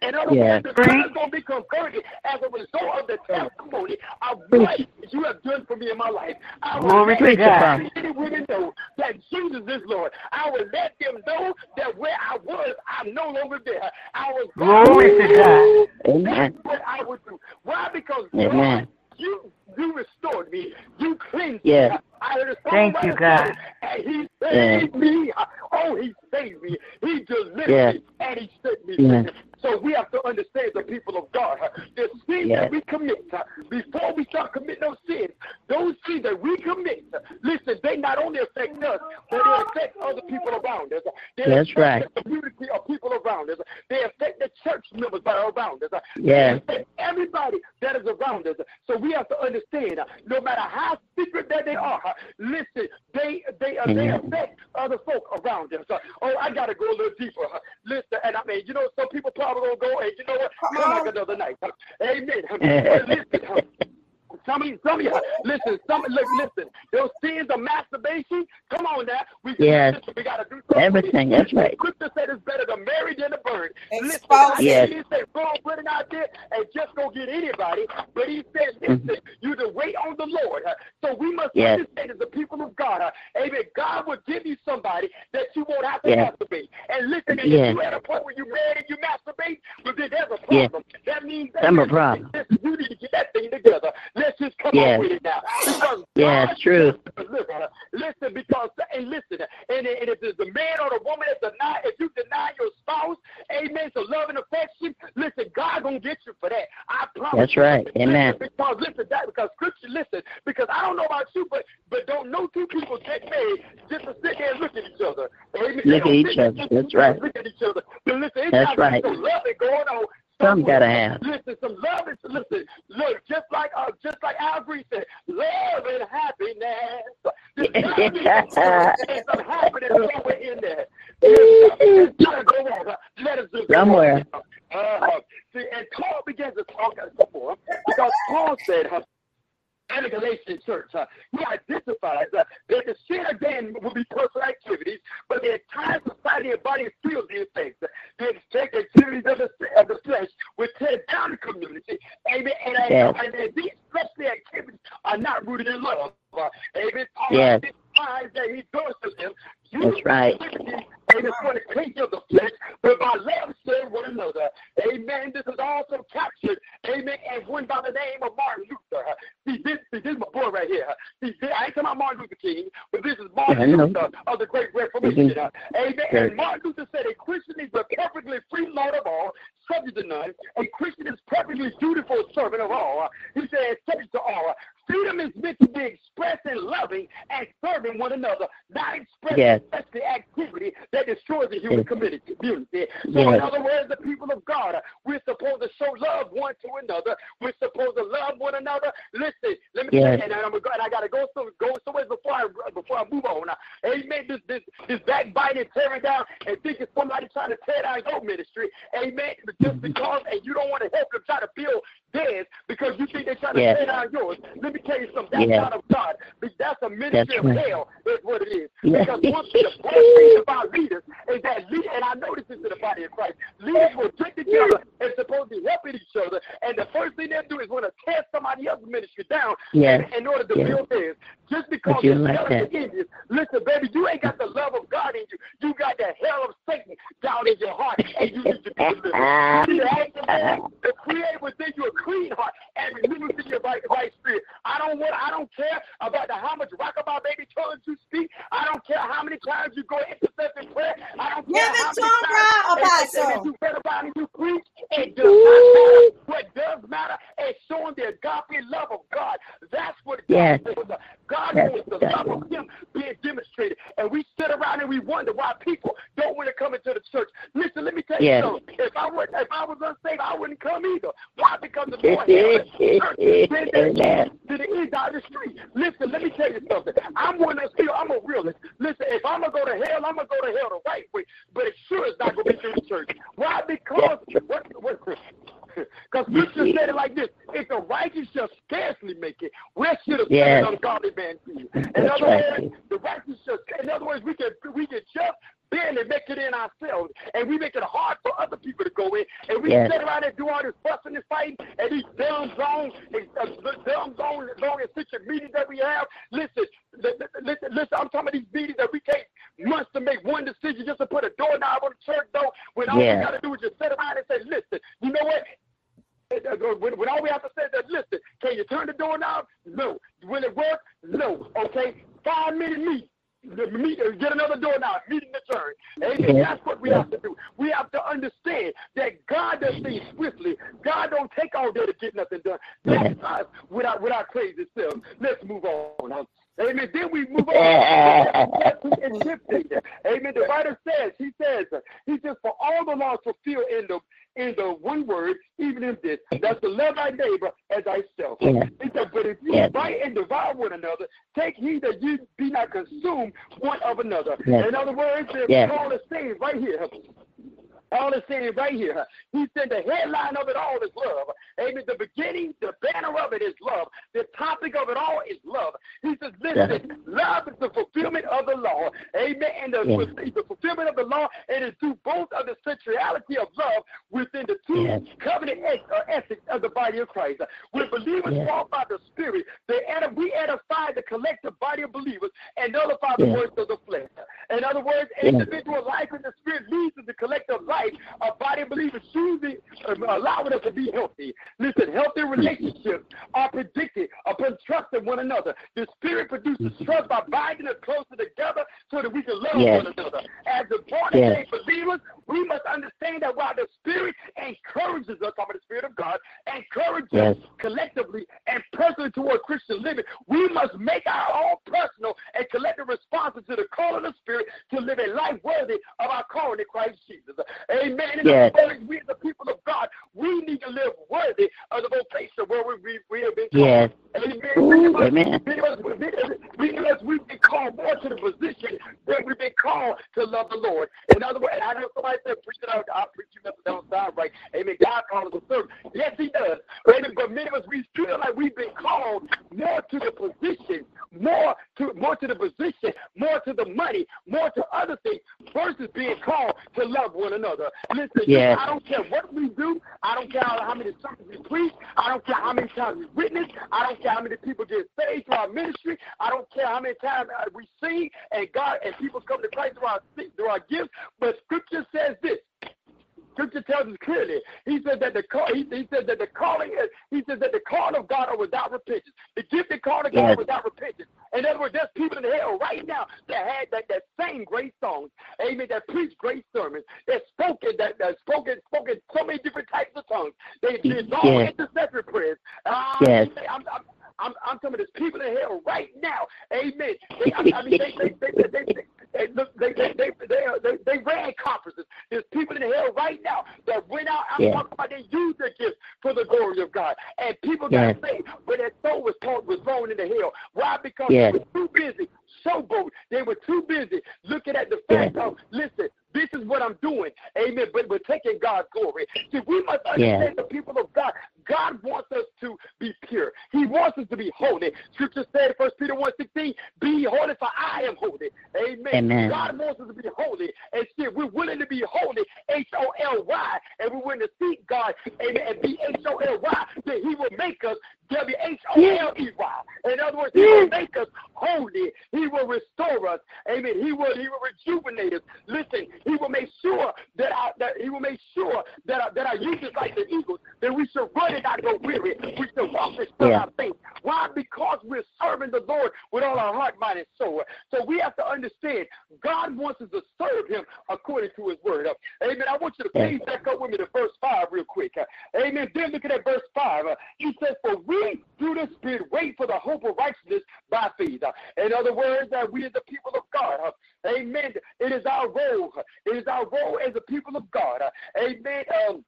In other yeah. words, the church is going to be converted as a result of the testimony of what you have done for me in my life. I will Glory let God. many women know that Jesus is Lord. I will let them know that where I was, I'm no longer there. I was Glory to God. Amen. That's what I would do. Why? Because Amen. God you you restored me. You cleansed yes. me. I heard Thank you, God. And he saved me. Oh, he saved me. He delivered yes. me. And he set me yes. So we have to understand the people of God. The sins yes. that we commit, before we start committing those sins, those sins that we commit, listen, they not only affect us, but they affect other people around us. They That's right. the community of people around us. They affect the church members that are around us. Yeah. everybody that is around us. So we have to understand, no matter how secret that they are, listen, they they uh, they affect other folk around us. oh, I gotta go a little deeper. Listen, and I mean, you know, some people probably gonna go, hey, you know what? Come like another night. Amen. [laughs] listen, some of you, some of you, listen, some look, listen. Those sins of masturbation. Come on now. We, yes. Listen, we gotta do something. Everything. That's right. Scripture said it's better to marry than to burn. Listen, yes. He said, go put it out there and just go get anybody. But he said, listen, mm-hmm. you to wait on the Lord. So we must yes. understand as the people of God. Amen. God will give you somebody that you won't have to yes. masturbate. And listen, and yes. if you're at a point where you married and you masturbate, well, then there's a problem. Yes. That means that I'm a problem. Listen, you need to get that thing together. Let's just come yes. with it now. Because [laughs] yeah, it's true. Listen, listen, because and listen, and, and if it's the man or the woman that deny, if you deny your spouse, amen, so love and affection, listen, God gonna get you for that. I promise. That's right. Amen. Listen, because listen, that because scripture, listen, because I don't know about you, but but don't know two people get married just to sit there and look at each other. Amen. Look at each other. That's right. Look at each other. But listen, That's right. Love going on some gotta have. Listen, some love is listen. Look, just like uh, just like Albert said, love and happiness. There's [laughs] some happiness somewhere in there. Let us somewhere. Uh, see, and Paul begins to talk some more because Paul said, and the Galatian church. Uh, he identifies uh, that the sin again will be personal activities, but the entire society and body feels these things. The expect activities of the, of the flesh will tear down the community. Amen. And, and, and these fleshly activities are not rooted in love. Uh, amen. Paul yes. that he does to them. That's right. Amen. For the case of the flesh, but by love serve one another. Amen. This is also captured. Amen. And one by the name of Martin Luther. Uh, see, this, see, this is my boy right here. Uh, see, I ain't talking about Martin Luther King, but this is Martin Luther of the Great Reformation. Mm-hmm. Uh, amen. And Martin Luther said a Christian is a perfectly free lord of all, subject to none. A Christian is perfectly dutiful servant of all. He said subject to all. Freedom is meant to be expressed in loving and serving one another, not expressing yes. the activity that destroys the human yes. community. So, yes. in other words, the people of God, we're supposed to show love one to another. We're supposed to love one another. Listen, let me yes. say, and, I'm go, and I got to go some go somewhere before I before I move on. Now, amen. This this this backbiting, tearing down, and thinking somebody trying to tear down your ministry. Amen. Just mm-hmm. because, and you don't want to help them try to build theirs because you think they're trying to tear down yours. Let me tell you something. That's not of God. That's a ministry That's of hell. Is what it is. Because one the best thing about leaders is that leaders, and I know this is in the body of Christ. Leaders will get together and supposed to be helping each other, and the first thing they'll do is want to tear somebody else's ministry down yes. in, in order to yes. build theirs. Just because you're like that. you. Listen, baby, you ain't got the love of God in you. You got the hell of Satan down in your heart, and you need to be delivered. You need to create within you a clean heart and renew within your right, right spirit. I don't want. I don't care about the, how much rockabye baby tongues you speak. I don't care how many times you go intercession prayer. I don't care how many times and, and, and you read about and you preach. It does not matter. What does matter is showing the agape love of God. That's what God yes. wants. God wants the love of Him being demonstrated. And we sit around and we wonder why people don't want to come into the church. Listen, let me tell you yes. something. If I was if I was unsaved, I wouldn't come either. Why? Because the Lord to the end of the street. Listen, let me tell you something. I'm one of those I'm a realist. Listen, if I'm gonna go to hell, I'm gonna go to hell the right way. But it sure is not gonna be through the church. Why? Because what what because [laughs] Scripture said it like this: If the righteous shall scarcely make it, where should a yes. ungodly man be? In That's other right. words, the righteous shall. In other words, we can we can just barely make it in ourselves, and we make it hard for other people to go in, and we yes. sit around and do all this fussing and fighting, and these dumb zones, and uh, dumb zone, long and such meetings that we have. Listen, listen, listen. I'm talking about these meetings that we take months to make one decision just to put a doorknob on the church door, when all yes. we got to do is just sit around and say, listen, you know what? when, when all we have to say is that, listen, can you turn the door knob? No. Will it work? No. Okay. Five minute meet. Meet, uh, get another door now, meeting the church. Amen. That's what we have to do. We have to understand that God does things swiftly. God don't take all day to get nothing done. That's us with our, with our crazy self. Let's move on. Amen. Then we move on. Amen. The writer says, he says, he says, for all the laws fulfilled in the in the one word, even in this. That's to love thy neighbor as thyself. Yeah. He said, but if you yeah. fight and devour one another, take heed that you be not consumed one of another. Yeah. In other words. Paul is saying right here, all is saying right here. He said the headline of it all is love. Amen. The beginning, the banner of it is love. The topic of it all is love. He says, listen, yeah. love is the fulfillment of the law. Amen. And the, yeah. the fulfillment of the law, and it's through both of the centrality of love within the two yeah. covenant uh, ethics of the body of Christ. When believers walk by the Spirit, they edify, we edify the collective body of believers and nullify the works of the flesh. In other words, individual life in the Spirit leads to the collective life life, a body of believers choosing, um, allowing us to be healthy. Listen, healthy relationships are predicted upon trusting one another. The Spirit produces trust by binding us closer together so that we can love yes. one another. As the born again yes. believers, we must understand that while the Spirit encourages us, talking the Spirit of God, encourages yes. us collectively and personally toward Christian living, we must make our own personal and collective responses to the call of the Spirit to live a life worthy of our calling in Christ Jesus. Amen. In yes. the we the people of God, we need to live worthy of the vocation where we, we, we have been called. Yes. Amen. Ooh, amen. Because, because we've been called more to the position that we've been called to love the Lord. In other words, I know somebody said, preach it out, I'll preach you nothing don't sound right. Amen. God calls us a servant. Yes, he does. Amen. But many of us, we feel like we've been called more to the position, more to more to the position, more to the money, more to other things, versus being called to love one another. Listen, yes. I don't care what we do. I don't care how many sermons we preach. I don't care how many times we witness. I don't care how many people get saved through our ministry. I don't care how many times uh, we sing and God and people come to Christ through our through our gifts. But Scripture says this: Scripture tells us clearly. He said that the call. He, he said that the calling. Is, he said that the call of God are without repentance. The gift gifted call of God yes. without repentance. In other words, there's people in hell right now that had that, that same great songs. Amen. That preached great sermons. That spoken that, that spoken spoken so many different types of tongues. They did all yes. intercessory prayers. Uh, yes. I'm, I'm, I'm, I'm telling you, there's people in hell right now. Amen. They, I, mean, they, they, they, they, they, they, they, they, they, they, they ran conferences. There's people in hell right now that went out. I'm yeah. talking about they used their gifts for the glory of God. And people got saved, but their soul was, told, was thrown into hell. Why? Because they were too busy showboat. They were too busy looking at the fact of, listen, this is what I'm doing. Amen. But we're taking God's glory. See, we must understand the people of God. God wants us to be pure. He wants us to be holy. Scripture said, First Peter 1 16, be holy, for I am holy. Amen. Amen. God wants us to be holy. And see, we're willing to be holy, H O L Y, and we're willing to seek God, amen, and be H O L Y, that He will make us W H O L E Y. In other words, He will make us holy. He will restore us. Amen. He will He will rejuvenate us. Listen, He will make sure that our, that He will make sure that our, that our youth is like the eagles. That we should run and not go weary. We should walk and still yeah. our faith. Why? Because we're serving the Lord with all our heart, mind, and soul. So we have to understand God wants us to serve Him according to His word. Amen. I want you to please back up with me to verse five real quick. Amen. Then look at that verse five. He says, "For we through the Spirit wait for the hope of righteousness by faith." In other words, that we as the people of God, Amen. It is our role. It is our role as the people of God. Amen. Um,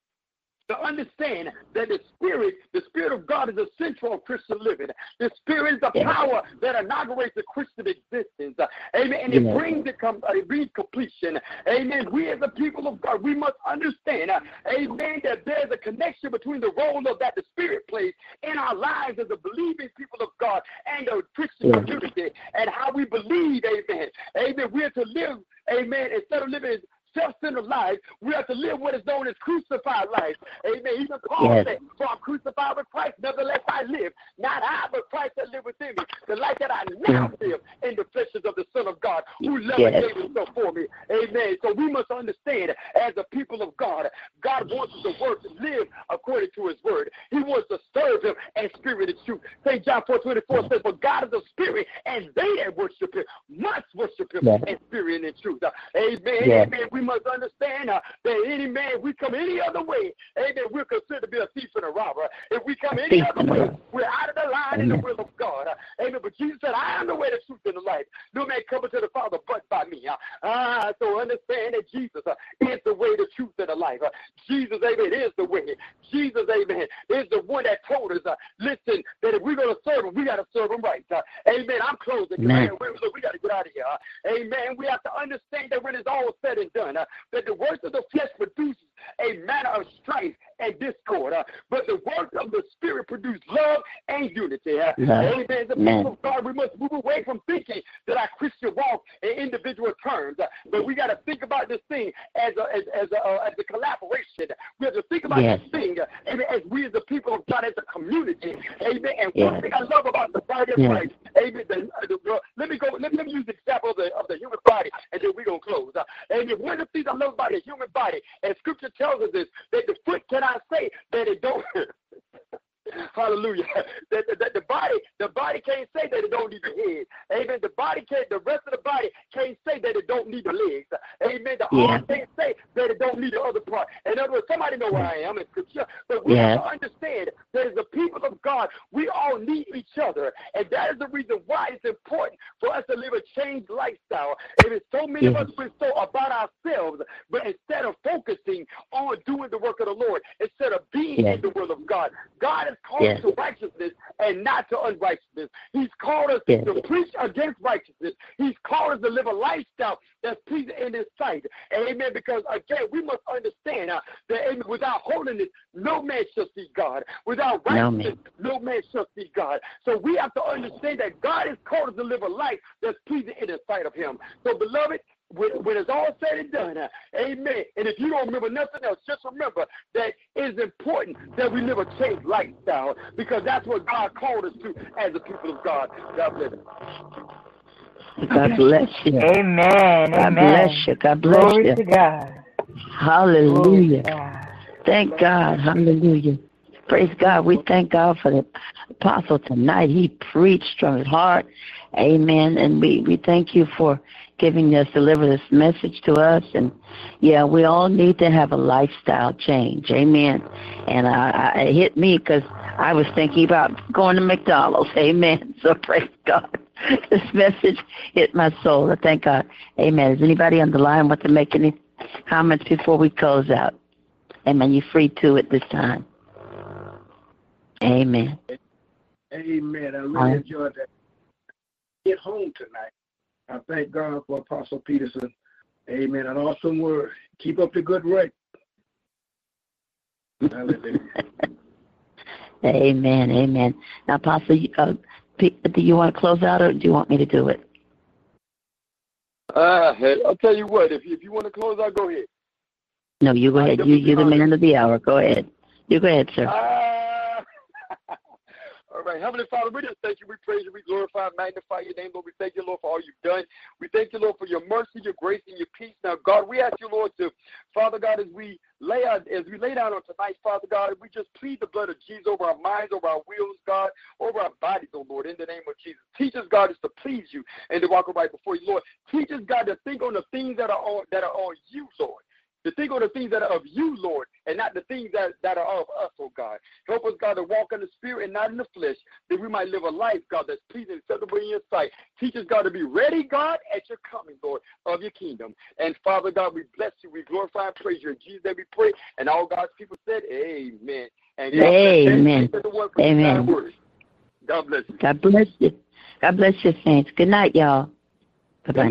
to understand that the Spirit, the Spirit of God is essential of Christian living. The Spirit is the power that inaugurates the Christian existence. Amen. And it brings it, com- it brings completion. Amen. We as the people of God, we must understand, amen, that there's a connection between the role of that the Spirit plays in our lives as a believing people of God and the Christian community and how we believe, amen. Amen. We are to live, amen, instead of living self-centered life. We have to live what is known as crucified life. Amen. Even Paul yes. said, For I'm crucified with Christ, nevertheless I live. Not I, but Christ that live within me. The life that I now live in the flesh is of the Son of God who loved yes. and gave himself for me. Amen. So we must understand as a people of God, God wants us to work, live according to his word. He wants to serve him and spirit and truth. St. John 4 24 says, For God is a spirit, and they that worship him must worship him yes. in spirit and in truth. Uh, amen. Amen. We must understand uh, that any man, we come any other way, amen, we're considered to be a thief and a robber. If we come any other way, we're out of the line in the will of God. Uh, amen. But Jesus said, I am the way, the truth, and the life. No man cometh to the Father but by me. Uh, uh so understand that Jesus uh, is the way, the truth, and the life. Uh, Jesus, amen, is the way. Jesus, amen, is the one that told us, uh, listen, that if we're going to serve him, we got to serve him right. Uh, amen. I'm closing. Man. We, we got to get out of here. Uh, amen. We have to understand that when it's all said and done, that the works of the flesh produces a manner of strife and discord. Uh, but the work of the Spirit produce love and unity. Uh, amen. The people of God, we must move away from thinking that our Christian walk in individual terms. Uh, but we got to think about this thing as a, as, as a, uh, as a collaboration. We have to think about yes. this thing uh, amen, as we as the people of God, as a community. Amen. And yes. one thing I love about the body of. Christ, amen. The, the, let me go, let, let me use the example of the, of the human body, and then we're going to close. Uh, amen. One of the things I love about the human body, and Scripture tells us this, that the foot cannot say that it don't. [laughs] [laughs] Hallelujah. That, that, the body, the body can't say that it don't need the head. Amen. The body can't, the rest of the body can't say that it don't need the legs. Amen. The yeah. arm can't say that it don't need the other part. In other words, somebody know where I am in scripture, but we yeah. have to understand that as the people of God, we all need each other, and that is the reason why it's important for us to live a changed lifestyle. It is so many yeah. of us we're so about ourselves, but instead of focusing on doing the work of the Lord, instead of being in the will of God, God is called yes. to righteousness and not to unrighteousness. He's called us yes. to preach against righteousness. He's called us to live a lifestyle that's pleasing in His sight. Amen. Because again, we must understand uh, that amen, without holiness, no man shall see God. Without righteousness, no man. no man shall see God. So we have to understand that God is called us to live a life that's pleasing in the sight of Him. So, beloved, when, when it's all said and done, uh, amen. And if you don't remember nothing else, just remember that it is important that we live a changed lifestyle because that's what God called us to as the people of God. God bless you. God bless you. Amen. God Amen. bless you. God bless Glory you. To God. Hallelujah. God. Thank God. Hallelujah. Praise God. We thank God for the apostle tonight. He preached from his heart. Amen. And we, we thank you for giving us, deliver this message to us. And yeah, we all need to have a lifestyle change. Amen. And I, I, it hit me because I was thinking about going to McDonald's. [laughs] Amen. So praise God. [laughs] This message hit my soul. I thank God. Amen. Is anybody on the line want to make any comments before we close out? Amen. You're free to at this time. Amen. Amen. I really enjoyed that. Get home tonight. I thank God for Apostle Peterson. Amen. An awesome word. Keep up the good work. [laughs] Hallelujah. amen. Amen. Now, Apostle, uh, do you want to close out or do you want me to do it? Uh, I'll tell you what. If you, if you want to close out, go ahead. No, you go ahead. You, you're the man of the hour. Go ahead. You go ahead, sir. Uh, right. Heavenly Father, we just thank you. We praise you. We glorify and magnify your name, Lord. We thank you, Lord, for all you've done. We thank you, Lord, for your mercy, your grace, and your peace. Now, God, we ask you, Lord, to, Father God, as we lay out, as we lay down on tonight, Father God, we just plead the blood of Jesus over our minds, over our wills, God, over our bodies, oh Lord, in the name of Jesus. Teach us, God, is to please you and to walk right before you, Lord. Teach us, God, to think on the things that are on that are on you, Lord to think on the things that are of you, Lord, and not the things that, that are of us, oh God. Help us, God, to walk in the spirit and not in the flesh, that we might live a life, God, that's pleasing and acceptable in your sight. Teach us, God, to be ready, God, at your coming, Lord, of your kingdom. And Father God, we bless you, we glorify and praise you. In Jesus' name we pray. And all God's people said, Amen. And God Amen. Amen. God bless you. God bless you. God bless you, saints. Good night, y'all. Bye bye